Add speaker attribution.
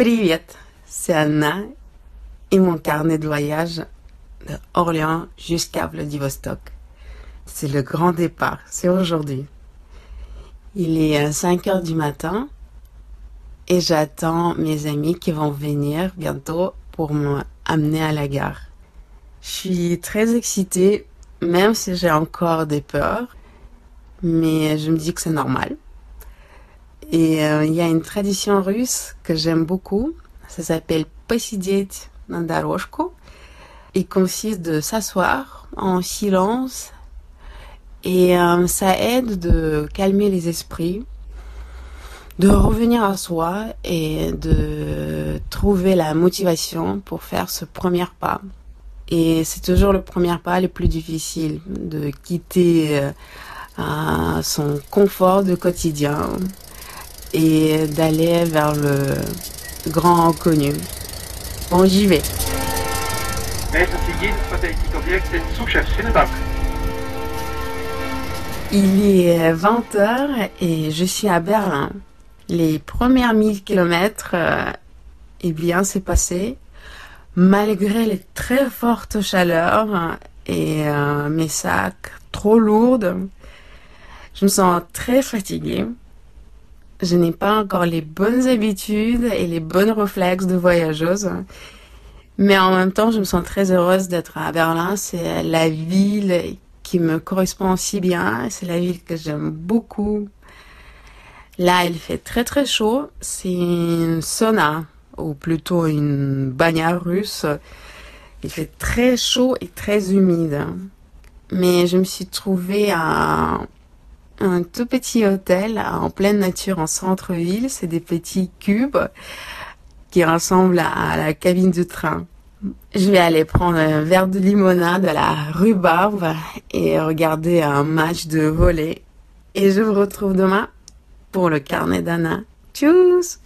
Speaker 1: Привет, c'est Anna et mon carnet de voyage de Orléans jusqu'à Vladivostok. C'est le grand départ, c'est aujourd'hui. Il est 5 heures du matin et j'attends mes amis qui vont venir bientôt pour m'amener à la gare. Je suis très excitée, même si j'ai encore des peurs, mais je me dis que c'est normal. Et euh, il y a une tradition russe que j'aime beaucoup, ça s'appelle Posidiet на Il consiste de s'asseoir en silence et euh, ça aide de calmer les esprits, de revenir à soi et de trouver la motivation pour faire ce premier pas. Et c'est toujours le premier pas le plus difficile, de quitter euh, son confort de quotidien et d'aller vers le grand inconnu. Bon, j'y vais. Il est 20h et je suis à Berlin. Les premières 1000 kilomètres, euh, eh bien, c'est passé malgré les très fortes chaleurs et euh, mes sacs trop lourds. Je me sens très fatiguée. Je n'ai pas encore les bonnes habitudes et les bonnes réflexes de voyageuse. Mais en même temps, je me sens très heureuse d'être à Berlin. C'est la ville qui me correspond si bien. C'est la ville que j'aime beaucoup. Là, il fait très très chaud. C'est une sauna, ou plutôt une bagnole russe. Il fait très chaud et très humide. Mais je me suis trouvée à un tout petit hôtel en pleine nature en centre-ville. C'est des petits cubes qui ressemblent à la cabine du train. Je vais aller prendre un verre de limonade à la rhubarbe et regarder un match de volley. Et je vous retrouve demain pour le carnet d'Anna. Tchuss